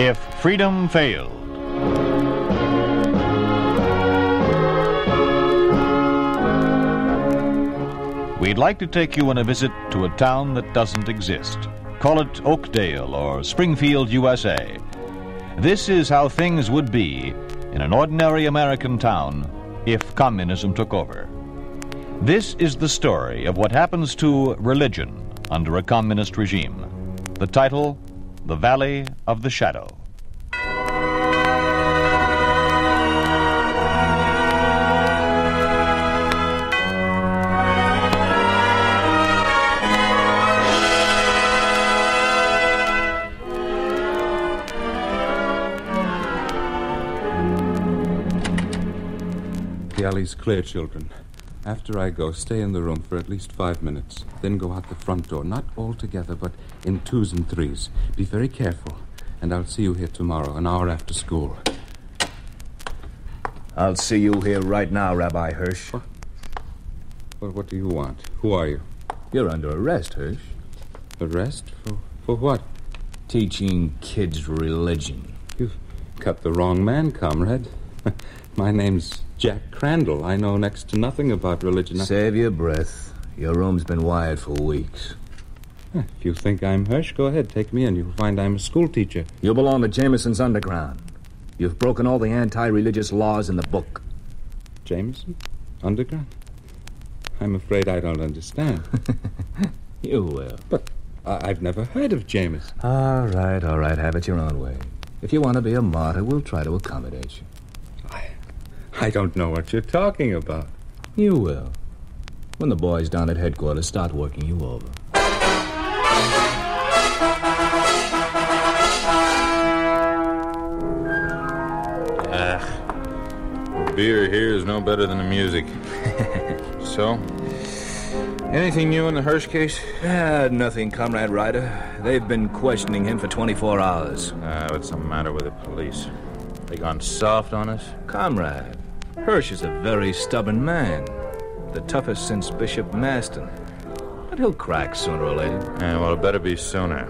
If Freedom Failed. We'd like to take you on a visit to a town that doesn't exist. Call it Oakdale or Springfield, USA. This is how things would be in an ordinary American town if communism took over. This is the story of what happens to religion under a communist regime. The title The Valley of the Shadow. The alley's clear, children. After I go, stay in the room for at least five minutes. Then go out the front door. Not all together, but in twos and threes. Be very careful. And I'll see you here tomorrow, an hour after school. I'll see you here right now, Rabbi Hirsch. Well, what do you want? Who are you? You're under arrest, Hirsch. Arrest? For, for what? Teaching kids religion. You've cut the wrong man, comrade. My name's Jack Crandall. I know next to nothing about religion. Save your breath. Your room's been wired for weeks. If you think I'm Hirsch, go ahead. Take me in. You'll find I'm a schoolteacher. You belong to Jameson's Underground. You've broken all the anti religious laws in the book. Jameson? Underground? I'm afraid I don't understand. You will. But I- I've never heard of Jameson. All right, all right. Have it your own way. If you want to be a martyr, we'll try to accommodate you. I don't know what you're talking about. You will. When the boys down at headquarters start working you over. The beer here is no better than the music. so, anything new in the Hirsch case? Ah, nothing, Comrade Ryder. They've been questioning him for 24 hours. Uh, what's the matter with the police? They gone soft on us? Comrade, Hirsch is a very stubborn man. The toughest since Bishop Maston. But he'll crack sooner or later. Yeah, well, it better be sooner.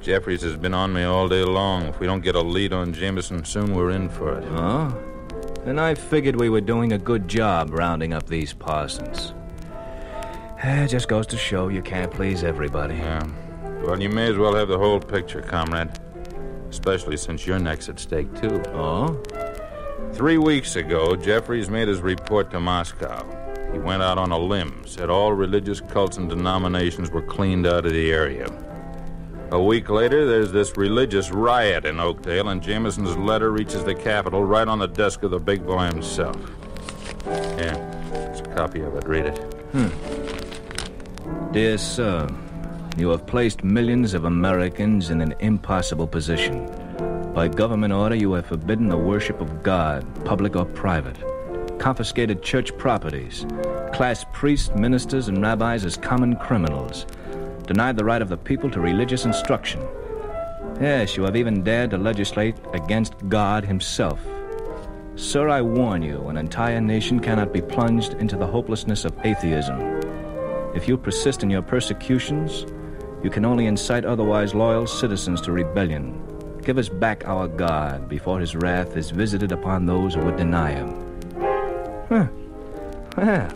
Jeffries has been on me all day long. If we don't get a lead on Jameson soon, we're in for it. Oh? And I figured we were doing a good job rounding up these Parsons. Eh, it just goes to show you can't please everybody. Yeah. Well, you may as well have the whole picture, comrade. Especially since your neck's at stake, too. Oh? Three weeks ago, Jeffries made his report to Moscow. He went out on a limb, said all religious cults and denominations were cleaned out of the area. A week later, there's this religious riot in Oakdale, and Jameson's letter reaches the Capitol right on the desk of the big boy himself. Yeah, it's a copy of it. Read it. Hmm. Dear sir, you have placed millions of Americans in an impossible position. By government order, you have forbidden the worship of God, public or private, confiscated church properties, classed priests, ministers, and rabbis as common criminals, denied the right of the people to religious instruction. Yes, you have even dared to legislate against God Himself. Sir, I warn you, an entire nation cannot be plunged into the hopelessness of atheism. If you persist in your persecutions, you can only incite otherwise loyal citizens to rebellion. Give us back our God before his wrath is visited upon those who would deny him. Huh. Well,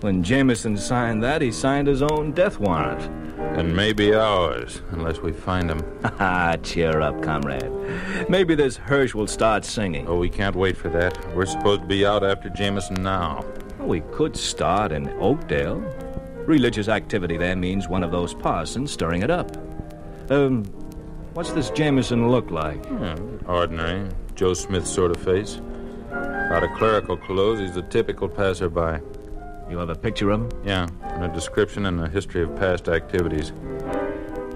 when Jameson signed that, he signed his own death warrant. And maybe ours, unless we find him. Ah, cheer up, comrade. Maybe this Hirsch will start singing. Oh, we can't wait for that. We're supposed to be out after Jameson now. Well, we could start in Oakdale. Religious activity there means one of those parsons stirring it up. Um, what's this Jameson look like? Yeah, ordinary, Joe Smith sort of face. Out of clerical clothes, he's a typical passerby. You have a picture of him? Yeah, and a description and a history of past activities.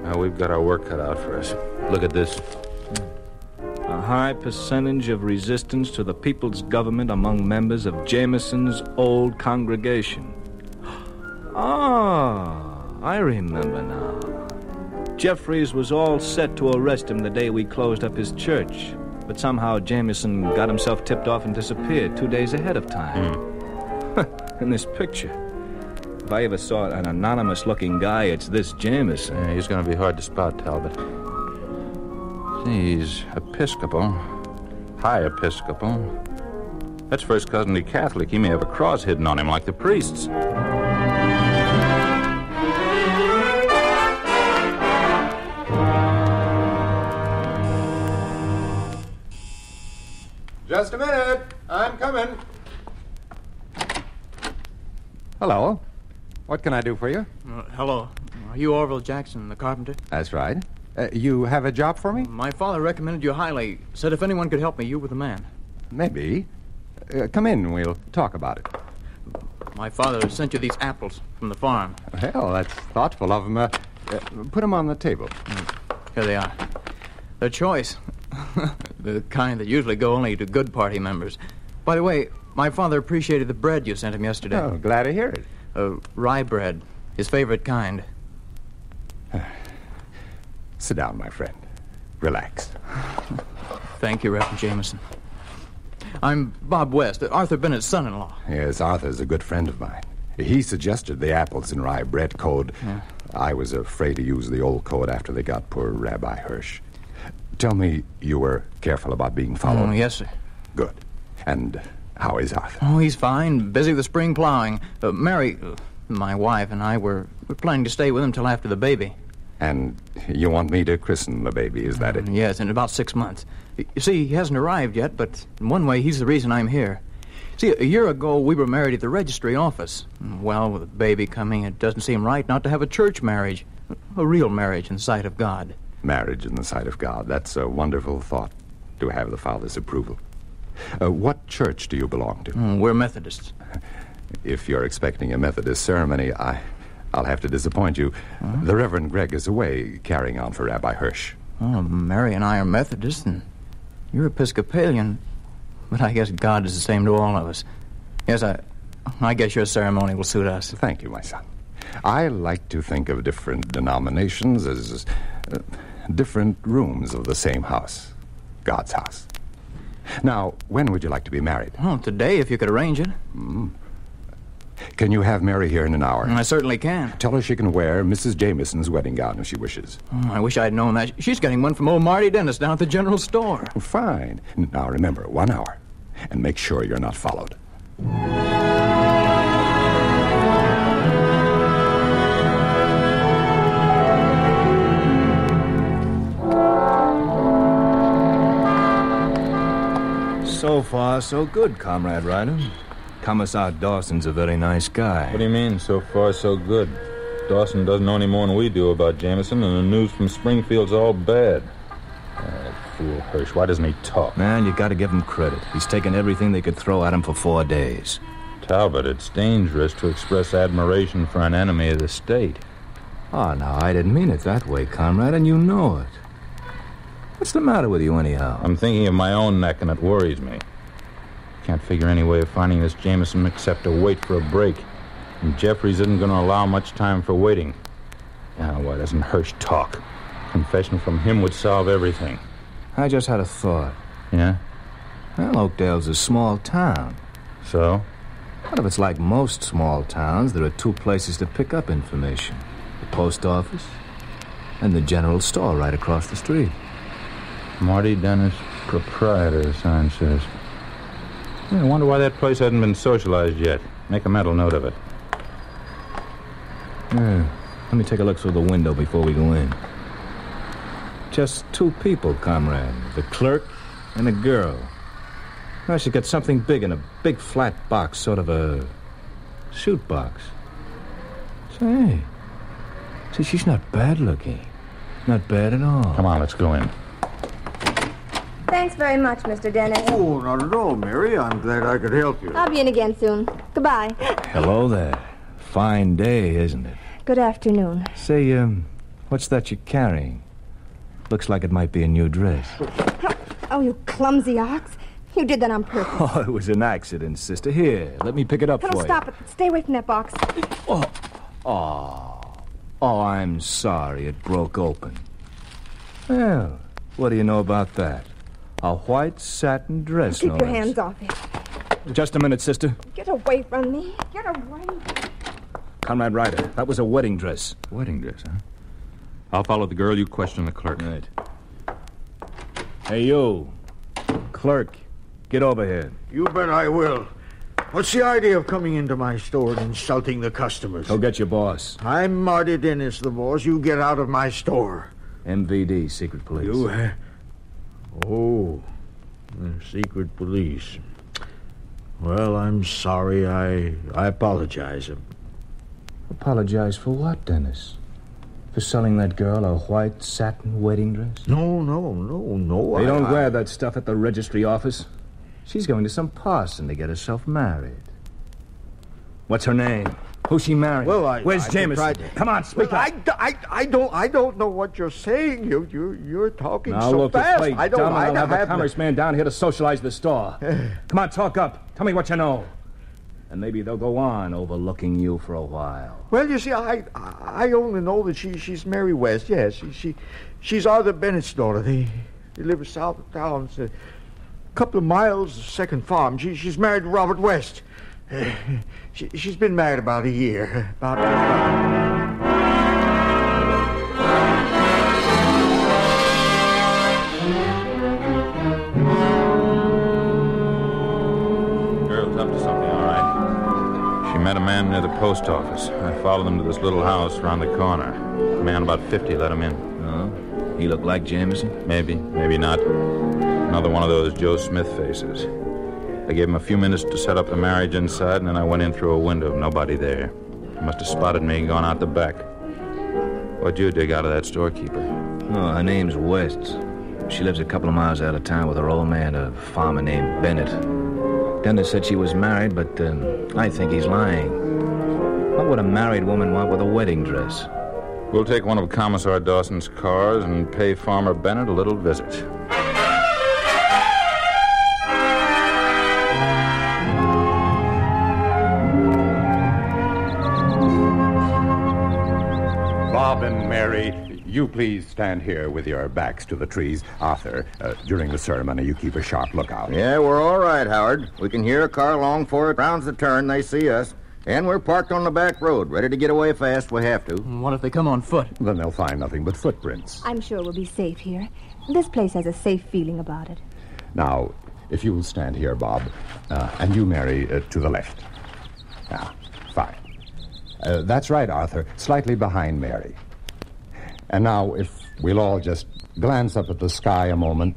Now we've got our work cut out for us. Look at this. A high percentage of resistance to the people's government among members of Jameson's old congregation. Ah, I remember now. Jeffries was all set to arrest him the day we closed up his church, but somehow Jameson got himself tipped off and disappeared two days ahead of time. Hmm. In this picture. If I ever saw an anonymous looking guy, it's this Jameson. Yeah, he's going to be hard to spot, Talbot. He's Episcopal. High Episcopal. That's first cousin to Catholic. He may have a cross hidden on him like the priests. Just a minute. I'm coming. Hello. What can I do for you? Uh, hello. Are you Orville Jackson, the carpenter? That's right. Uh, you have a job for me? My father recommended you highly. Said if anyone could help me, you were the man. Maybe. Uh, come in and we'll talk about it. My father sent you these apples from the farm. Well, that's thoughtful of him. Uh, uh, put them on the table. Here they are. Their choice. the kind that usually go only to good party members. By the way, my father appreciated the bread you sent him yesterday. Oh, glad to hear it. Uh, rye bread. His favorite kind. Sit down, my friend. Relax. Thank you, Reverend Jameson. I'm Bob West, Arthur Bennett's son in law. Yes, Arthur's a good friend of mine. He suggested the apples and rye bread code. Yeah. I was afraid to use the old code after they got poor Rabbi Hirsch. Tell me you were careful about being followed. Oh, yes, sir. Good. And how is Arthur? Oh, he's fine. Busy with the spring plowing. Uh, Mary, uh, my wife, and I were, were planning to stay with him till after the baby. And you want me to christen the baby, is that it? Yes, in about six months. You see, he hasn't arrived yet, but in one way, he's the reason I'm here. See, a year ago, we were married at the registry office. Well, with a baby coming, it doesn't seem right not to have a church marriage. A real marriage in the sight of God. Marriage in the sight of God. That's a wonderful thought to have the Father's approval. Uh, what church do you belong to? Mm, We're Methodists. If you're expecting a Methodist ceremony, I, I'll have to disappoint you. The Reverend Gregg is away carrying on for Rabbi Hirsch. Well, Mary and I are Methodists, and you're Episcopalian. But I guess God is the same to all of us. Yes, I, I guess your ceremony will suit us. Thank you, my son. I like to think of different denominations as uh, different rooms of the same house, God's house. Now, when would you like to be married? Oh, today, if you could arrange it. Hmm. Can you have Mary here in an hour? I certainly can. Tell her she can wear Mrs. Jameson's wedding gown if she wishes. Oh, I wish I'd known that. She's getting one from old Marty Dennis down at the general store. Fine. Now remember, one hour. And make sure you're not followed. So far, so good, Comrade Ryder. Commissar Dawson's a very nice guy. What do you mean, so far, so good? Dawson doesn't know any more than we do about Jameson, and the news from Springfield's all bad. Oh, fool Hirsch, why doesn't he talk? Man, you gotta give him credit. He's taken everything they could throw at him for four days. Talbot, it's dangerous to express admiration for an enemy of the state. Ah, oh, no, I didn't mean it that way, comrade, and you know it. What's the matter with you, anyhow? I'm thinking of my own neck, and it worries me. Can't figure any way of finding this Jameson except to wait for a break. And Jeffries isn't going to allow much time for waiting. Now, why doesn't Hirsch talk? Confession from him would solve everything. I just had a thought. Yeah? Well, Oakdale's a small town. So? What if it's like most small towns? There are two places to pick up information the post office and the general store right across the street. Marty Dennis, proprietor, the sign says. Yeah, I wonder why that place hasn't been socialized yet. Make a mental note of it. Yeah. Let me take a look through the window before we go in. Just two people, comrade. The clerk and a girl. Well, she's got something big in a big flat box, sort of a shoot box. Say, see, she's not bad looking. Not bad at all. Come on, let's go in. Thanks very much, Mr. Dennis. Oh, not at all, Mary. I'm glad I could help you. I'll be in again soon. Goodbye. Hello there. Fine day, isn't it? Good afternoon. Say, um, what's that you're carrying? Looks like it might be a new dress. Oh, you clumsy ox. You did that on purpose. Oh, it was an accident, sister. Here, let me pick it up No, for you. stop it. Stay away from that box. Oh, oh, I'm sorry it broke open. Well, what do you know about that? A white satin dress, Keep no your less. hands off it. Just a minute, sister. Get away from me. Get away. Comrade Ryder, that was a wedding dress. Wedding dress, huh? I'll follow the girl. You question the clerk. Right. Hey, you. Clerk, get over here. You bet I will. What's the idea of coming into my store and insulting the customers? Go get your boss. I'm Marty Dennis, the boss. You get out of my store. MVD, secret police. You, uh, Oh, the secret police. Well, I'm sorry. I I apologize. Apologize for what, Dennis? For selling that girl a white satin wedding dress? No, no, no, no. They I- don't I- wear that stuff at the registry office. She's going to some parson to get herself married. What's her name? Who's she married? Well, I- Where's I Jameson? to- Come on, speak Well, up. I, I, I don't I don't know what you're saying. You you you're talking Now so look, fast. play I don't. dumb, I I'll have the have commerce man down here to socialize the store. Come on, talk up. Tell me what you know. And maybe they'll go on overlooking you for a while. Well, you see, I I only know that she she's Mary West. Yes, she, she she's Arthur Bennett's daughter. They they live south of town. It's a couple of miles, second farm. She she's married to Robert West. Uh, she she's been married about a year. About. Girl's up to something, all right. She met a man near the post office. I followed him to this little house around the corner. A man about 50 let him in. Oh? He looked like Jameson? Maybe, maybe not. Another one of those Joe Smith faces. I gave him a few minutes to set up the marriage inside, and then I went in through a window. Nobody there. He must have spotted me and gone out the back. What'd you dig out of that storekeeper? Oh, her name's West. She lives a couple of miles out of town with her old man, a farmer named Bennett. Dennis said she was married, but um, I think he's lying. What would a married woman want with a wedding dress? We'll take one of Commissar Dawson's cars and pay Farmer Bennett a little visit. Mary, you please stand here with your backs to the trees. Arthur, uh, during the ceremony, you keep a sharp lookout. Yeah, we're all right, Howard. We can hear a car long before it rounds the turn. They see us. And we're parked on the back road, ready to get away fast if we have to. What if they come on foot? Then they'll find nothing but footprints. I'm sure we'll be safe here. This place has a safe feeling about it. Now, if you will stand here, Bob, uh, and you, Mary, uh, to the left. Now, fine. Uh, that's right, Arthur. Slightly behind Mary. And now, if we'll all just glance up at the sky a moment,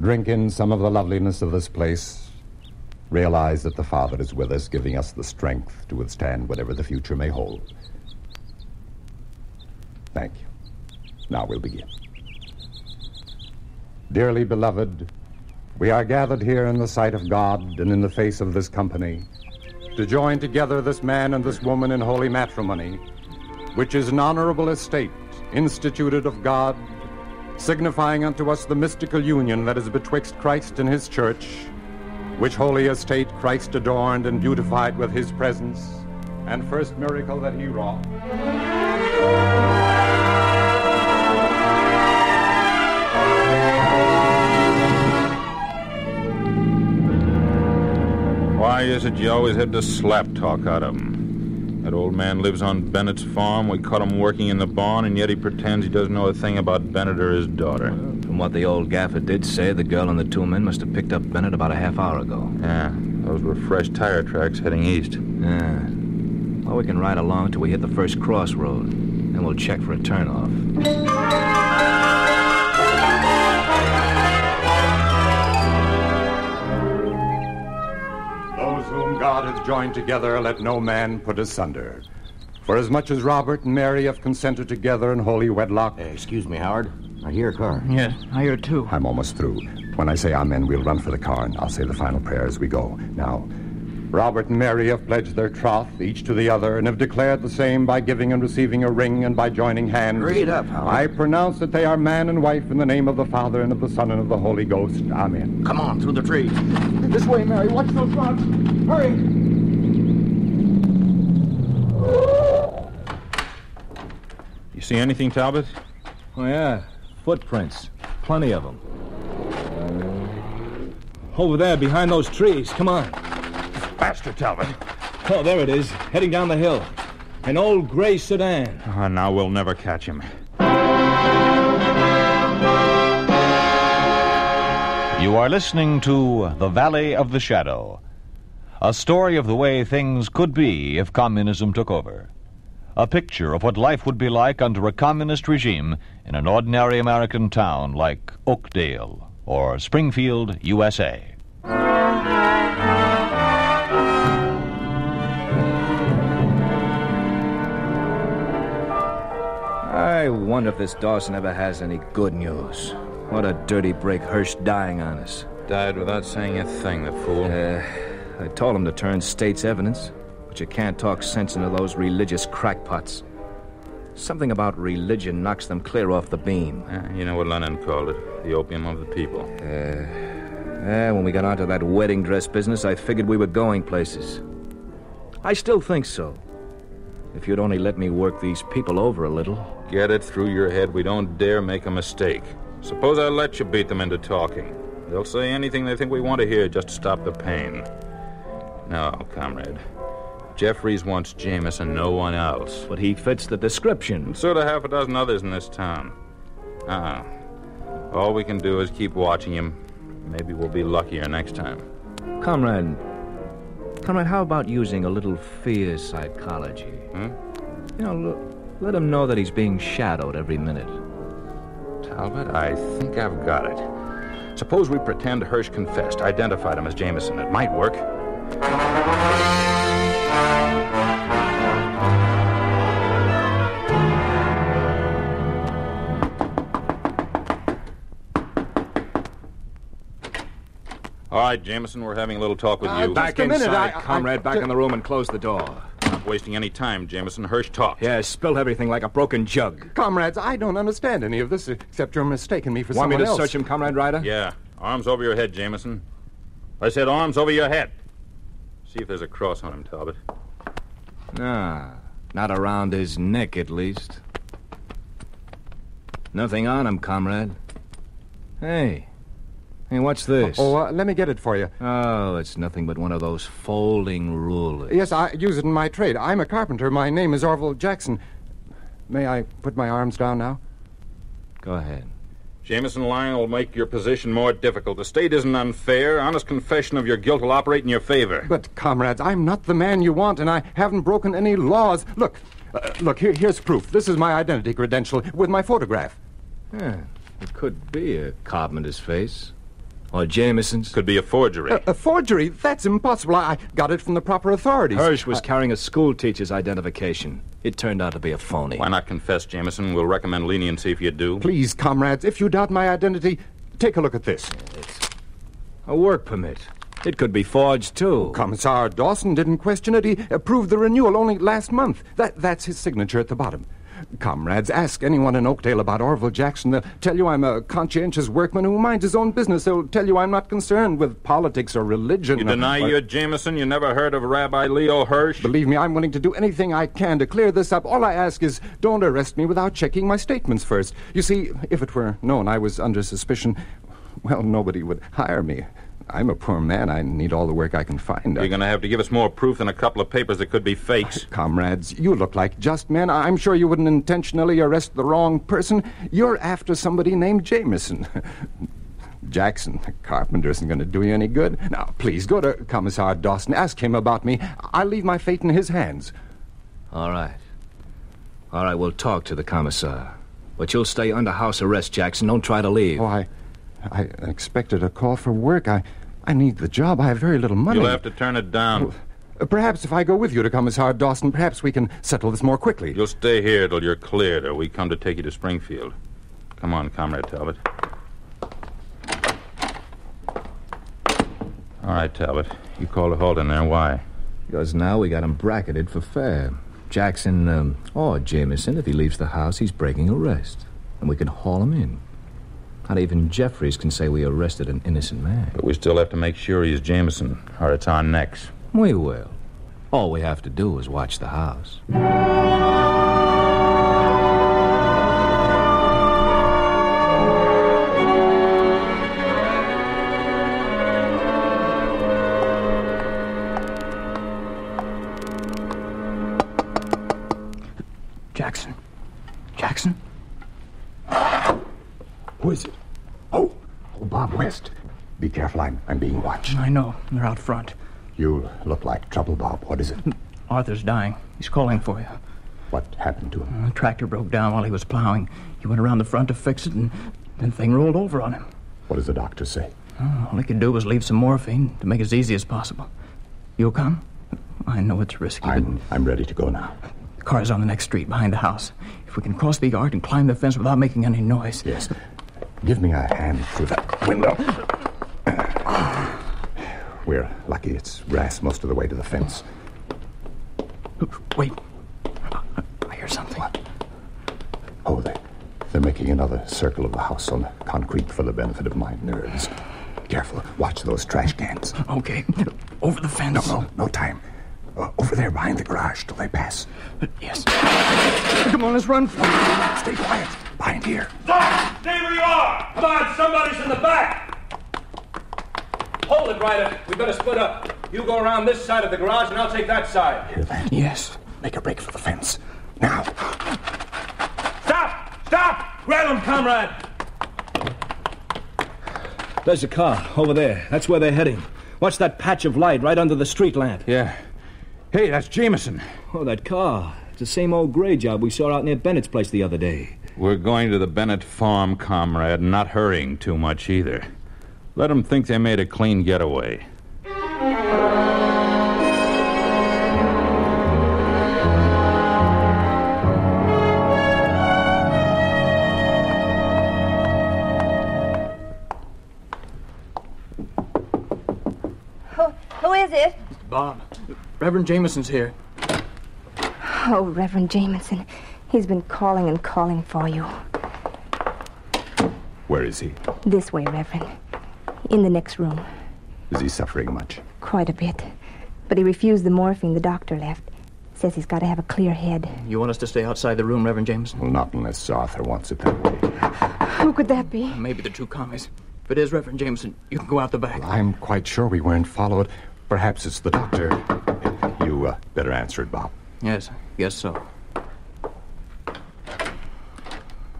drink in some of the loveliness of this place, realize that the Father is with us, giving us the strength to withstand whatever the future may hold. Thank you. Now we'll begin. Dearly beloved, we are gathered here in the sight of God and in the face of this company to join together this man and this woman in holy matrimony, which is an honorable estate instituted of God, signifying unto us the mystical union that is betwixt Christ and his church, which holy estate Christ adorned and beautified with his presence, and first miracle that he wrought. Why is it you always have to slap talk out of him? That old man lives on Bennett's farm. We caught him working in the barn, and yet he pretends he doesn't know a thing about Bennett or his daughter. From what the old gaffer did say, the girl and the two men must have picked up Bennett about a half hour ago. Yeah, those were fresh tire tracks heading east. Yeah. Well, we can ride along till we hit the first crossroad. Then we'll check for a turnoff. God hath joined together, let no man put asunder. For as much as Robert and Mary have consented together in holy wedlock. Hey, excuse me, Howard. I hear a car. Yes, I hear it too. I'm almost through. When I say amen, we'll run for the car, and I'll say the final prayer as we go. Now, Robert and Mary have pledged their troth, each to the other, and have declared the same by giving and receiving a ring and by joining hands. Read up, Howard. I pronounce that they are man and wife in the name of the Father and of the Son and of the Holy Ghost. Amen. Come on, through the trees. This way, Mary. Watch those rocks. Hurry. You see anything, Talbot? Oh, yeah. Footprints. Plenty of them. Over there, behind those trees. Come on. Faster, Talbot. Oh, there it is. Heading down the hill. An old gray sedan. Ah, now we'll never catch him. You are listening to The Valley of the Shadow, a story of the way things could be if communism took over. A picture of what life would be like under a communist regime in an ordinary American town like Oakdale or Springfield, USA. I wonder if this Dawson ever has any good news. What a dirty break Hirsch dying on us. Died without saying a thing, the fool. Uh, I told him to turn state's evidence, but you can't talk sense into those religious crackpots. Something about religion knocks them clear off the beam. Eh, you know what Lenin called it the opium of the people. Uh, when we got onto that wedding dress business, I figured we were going places. I still think so. If you'd only let me work these people over a little. Get it through your head we don't dare make a mistake. Suppose I let you beat them into talking. They'll say anything they think we want to hear just to stop the pain. No, comrade. Jeffries wants Jameson, no one else. But he fits the description. And so do half a dozen others in this town. Uh-uh. All we can do is keep watching him. Maybe we'll be luckier next time. Comrade. Comrade, how about using a little fear psychology? Hmm? You know, l- let him know that he's being shadowed every minute. Talbot, I think I've got it. Suppose we pretend Hirsch confessed, identified him as Jameson. It might work. All right, Jameson, we're having a little talk with Uh, you. Back a minute, inside, I- I- comrade. back in the room and close the door. Not wasting any time, Jameson. Hirsch talked. Yeah, spilled everything like a broken jug. Comrades, I don't understand any of this except you're mistaking me for Want me to else. search him, Comrade Ryder? Yeah, arms over your head, Jameson. I said arms over your head. See if there's a cross on him, Talbot. Nah, not around his neck, at least. Nothing on him, comrade. Hey. Hey, what's this? Oh, uh, let me get it for you. Oh, it's nothing but one of those folding rulers. Yes, I use it in my trade. I'm a carpenter. My name is Orville Jackson. May I put my arms down now? Go ahead. Jameson Lyon will make your position more difficult. The state isn't unfair. Honest confession of your guilt will operate in your favor. But, comrades, I'm not the man you want, and I haven't broken any laws. Look, uh, look, here, here's proof. This is my identity credential with my photograph. Yeah, it could be a carpenter's face. Or Jameson's. Could be a forgery. A, a forgery? That's impossible. I I got it from the proper authorities. Hirsch was carrying a schoolteacher's identification. It turned out to be a phony. Why not confess, Jameson? We'll recommend leniency if you do. Please, comrades, if you doubt my identity, take a look at this. It's a work permit. It could be forged, too. Commissar Dawson didn't question it. He approved the renewal only last month. That, that's his signature at the bottom. Comrades, ask anyone in Oakdale about Orville Jackson. They'll tell you I'm a conscientious workman who minds his own business. They'll tell you I'm not concerned with politics or religion. You deny or- you're Jameson? You never heard of Rabbi Leo Hirsch? Believe me, I'm willing to do anything I can to clear this up. All I ask is don't arrest me without checking my statements first. You see, if it were known I was under suspicion, well, nobody would hire me. I'm a poor man. I need all the work I can find. You're going to have to give us more proof than a couple of papers that could be fakes. Comrades, you look like just men. I'm sure you wouldn't intentionally arrest the wrong person. You're after somebody named Jameson. Jackson, the carpenter, isn't going to do you any good. Now, please go to Commissar Dawson. Ask him about me. I'll leave my fate in his hands. All right. All right, we'll talk to the commissar. But you'll stay under house arrest, Jackson. Don't try to leave. Oh, I, I expected a call for work. I, I need the job. I have very little money. You'll have to turn it down. Uh, Perhaps if I go with you to Commissar Dawson, perhaps we can settle this more quickly. You'll stay here till you're cleared, or we come to take you to Springfield. Come on, Comrade Talbot. All right, Talbot. You called a halt in there. Why? Because now we got him bracketed for fair. Jackson, um, or Jameson, if he leaves the house, he's breaking arrest. And we can haul him in. Not even Jeffries can say we arrested an innocent man. But we still have to make sure he's Jameson, or it's on necks. We will. All we have to do is watch the house. I'm, I'm being watched. I know. They're out front. You look like trouble, Bob. What is it? Arthur's dying. He's calling for you. What happened to him? The tractor broke down while he was plowing. He went around the front to fix it, and then thing rolled over on him. What does the doctor say? Oh, all he could do was leave some morphine to make it as easy as possible. You'll come? I know it's risky, I'm, I'm ready to go now. the car's on the next street behind the house. If we can cross the yard and climb the fence without making any noise. Yes. Give me a hand through that window. We're lucky it's grass most of the way to the fence. Wait. I hear something. What? Oh, they, they're making another circle of the house on the concrete for the benefit of my nerves. Careful. Watch those trash cans. Okay. Over the fence. No, no, no time. Uh, over there behind the garage till they pass. Yes. Come on, let's run. Stay quiet. Behind here. Stop! Stay where you are! Come on, somebody's in the back! Hold it, Ryder. We better split up. You go around this side of the garage, and I'll take that side. Hear that? Yes. Make a break for the fence. Now. Stop! Stop! Grab him, comrade! There's a car over there. That's where they're heading. Watch that patch of light right under the street lamp. Yeah. Hey, that's Jameson. Oh, that car. It's the same old gray job we saw out near Bennett's place the other day. We're going to the Bennett farm, comrade, and not hurrying too much either. Let them think they made a clean getaway. Who, who is it? Bob. Reverend Jameson's here. Oh, Reverend Jameson. He's been calling and calling for you. Where is he? This way, Reverend. In the next room. Is he suffering much? Quite a bit. But he refused the morphine the doctor left. Says he's got to have a clear head. You want us to stay outside the room, Reverend Jameson? Well, not unless Arthur wants it that way. Who could that be? Maybe the two commies. If it is Reverend Jameson, you can go out the back. I'm quite sure we weren't followed. Perhaps it's the doctor. You uh, better answer it, Bob. Yes, guess so.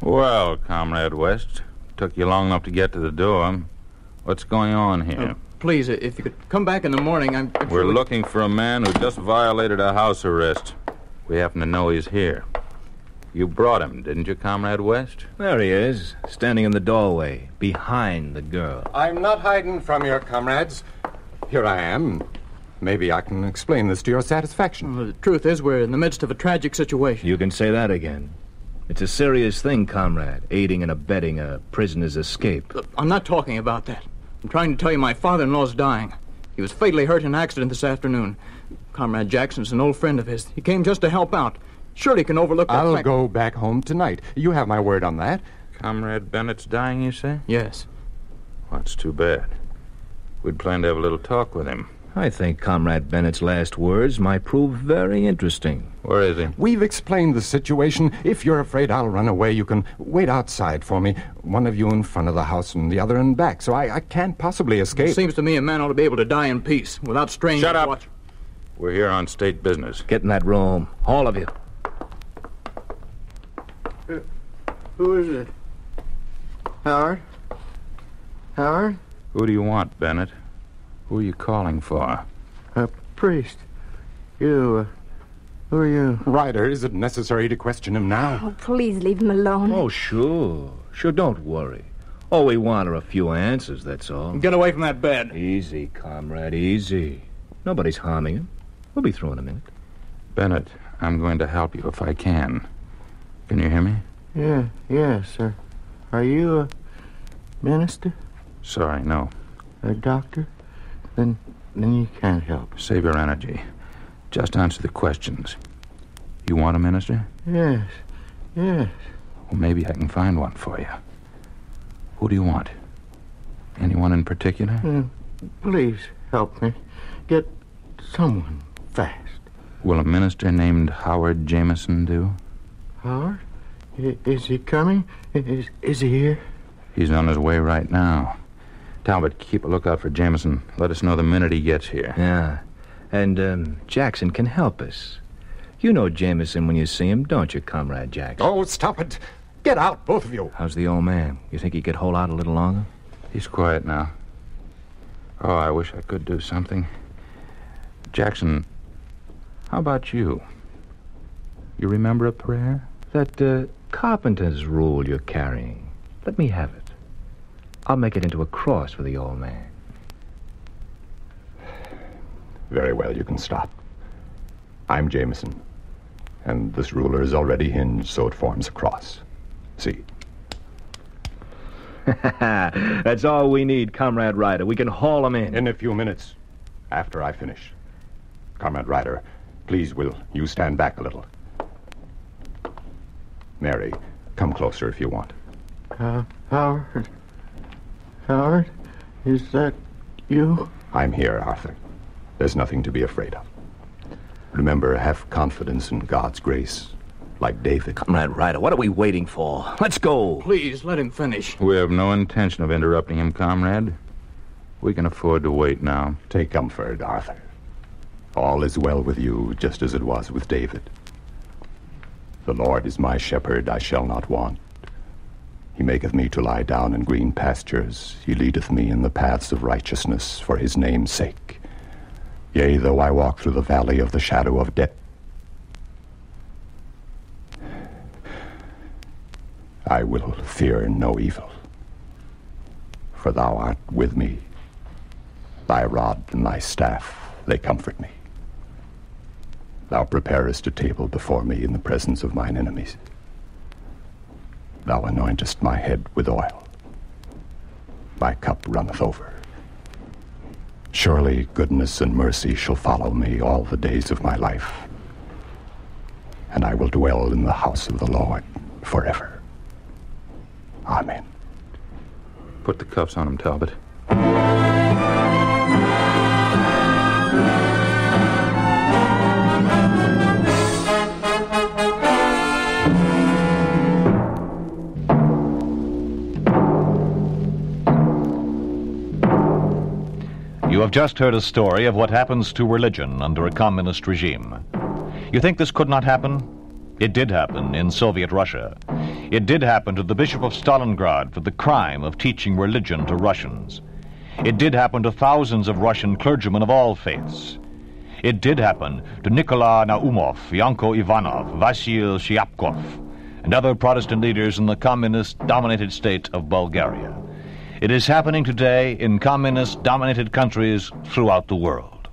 Well, Comrade West, took you long enough to get to the door. What's going on here? Uh, please, if you could come back in the morning, I'm. I'm We're sure we- looking for a man who just violated a house arrest. We happen to know he's here. You brought him, didn't you, Comrade West? There he is, standing in the doorway, behind the girl. I'm not hiding from your comrades. Here I am. Maybe I can explain this to your satisfaction. Well, the truth is, we're in the midst of a tragic situation. You can say that again. It's a serious thing, comrade, aiding and abetting a prisoner's escape. Look, I'm not talking about that. I'm trying to tell you my father-in-law's dying. He was fatally hurt in an accident this afternoon. Comrade Jackson's an old friend of his. He came just to help out. Surely can overlook that I'll fact- go back home tonight. You have my word on that. Comrade Bennett's dying, you say? Yes. That's too bad. We'd planned to have a little talk with him. I think Comrade Bennett's last words might prove very interesting. Where is he? We've explained the situation. If you're afraid I'll run away, you can wait outside for me. One of you in front of the house and the other in back, so I, I can't possibly escape. It Seems to me a man ought to be able to die in peace without straining. Shut up. Watch. We're here on state business. Get in that room, all of you. Uh, who is it? Howard? Howard? Who do you want, Bennett? Who are you calling for? A priest. You, uh, who are you? Ryder, is it necessary to question him now? Oh, please leave him alone. Oh, sure. Sure, don't worry. All we want are a few answers, that's all. Get away from that bed. Easy, comrade, easy. Nobody's harming him. We'll be through in a minute. Bennett, I'm going to help you if I can. Can you hear me? Yeah, yeah, sir. Are you a minister? Sorry, no. A doctor? Then, then you can't help. Save your energy. Just answer the questions. You want a minister? Yes, yes. Well, maybe I can find one for you. Who do you want? Anyone in particular? Uh, please help me get someone fast. Will a minister named Howard Jameson do? Howard? I- Is he coming? Is, is he here? He's on his way right now. Talbot, keep a lookout for Jameson. Let us know the minute he gets here. Yeah. And, um, Jackson can help us. You know Jameson when you see him, don't you, Comrade Jackson? Oh, stop it. Get out, both of you. How's the old man? You think he could hold out a little longer? He's quiet now. Oh, I wish I could do something. Jackson, how about you? You remember a prayer? That uh, carpenter's rule you're carrying. Let me have it. I'll make it into a cross for the old man. Very well, you can stop. I'm Jameson, and this ruler is already hinged so it forms a cross. See? That's all we need, Comrade Ryder. We can haul him in. In a few minutes, after I finish. Comrade Ryder, please, will you stand back a little? Mary, come closer if you want. Uh, Howard? Howard? Is that you? I'm here, Arthur. There's nothing to be afraid of. Remember, have confidence in God's grace, like David. Comrade Ryder, what are we waiting for? Let's go. Please, let him finish. We have no intention of interrupting him, comrade. We can afford to wait now. Take comfort, Arthur. All is well with you, just as it was with David. The Lord is my shepherd, I shall not want. He maketh me to lie down in green pastures. He leadeth me in the paths of righteousness for his name's sake. Yea, though I walk through the valley of the shadow of death, I will fear no evil. For thou art with me. Thy rod and thy staff, they comfort me. Thou preparest a table before me in the presence of mine enemies. Thou anointest my head with oil. My cup runneth over. Surely goodness and mercy shall follow me all the days of my life, and I will dwell in the house of the Lord forever. Amen. Put the cuffs on him, Talbot. You have just heard a story of what happens to religion under a communist regime. You think this could not happen? It did happen in Soviet Russia. It did happen to the Bishop of Stalingrad for the crime of teaching religion to Russians. It did happen to thousands of Russian clergymen of all faiths. It did happen to Nikolai Naumov, Yanko Ivanov, Vasil Shyapkov, and other Protestant leaders in the communist dominated state of Bulgaria. It is happening today in communist dominated countries throughout the world.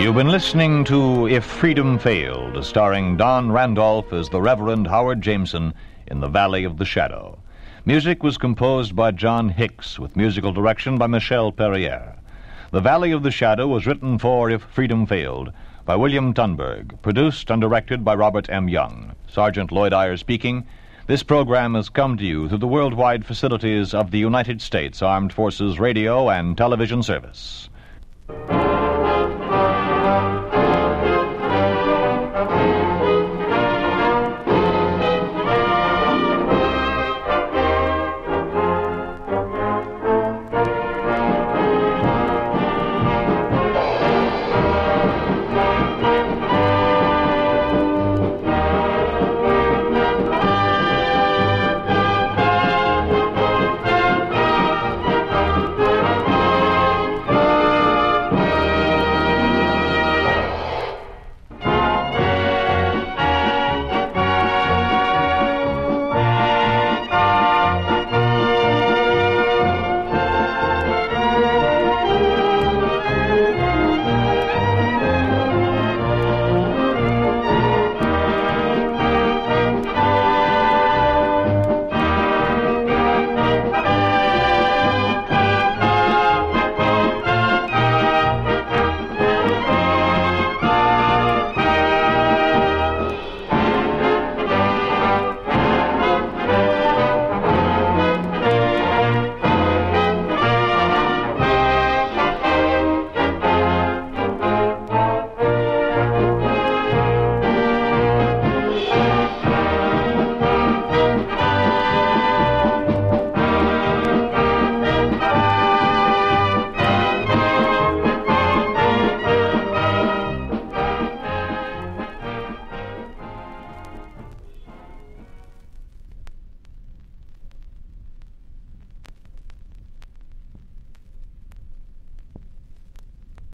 You've been listening to If Freedom Failed, starring Don Randolph as the Reverend Howard Jameson in The Valley of the Shadow. Music was composed by John Hicks, with musical direction by Michel Perrier. The Valley of the Shadow was written for If Freedom Failed by William Tunberg, produced and directed by Robert M. Young. Sergeant Lloyd Iyer speaking. This program has come to you through the worldwide facilities of the United States Armed Forces Radio and Television Service.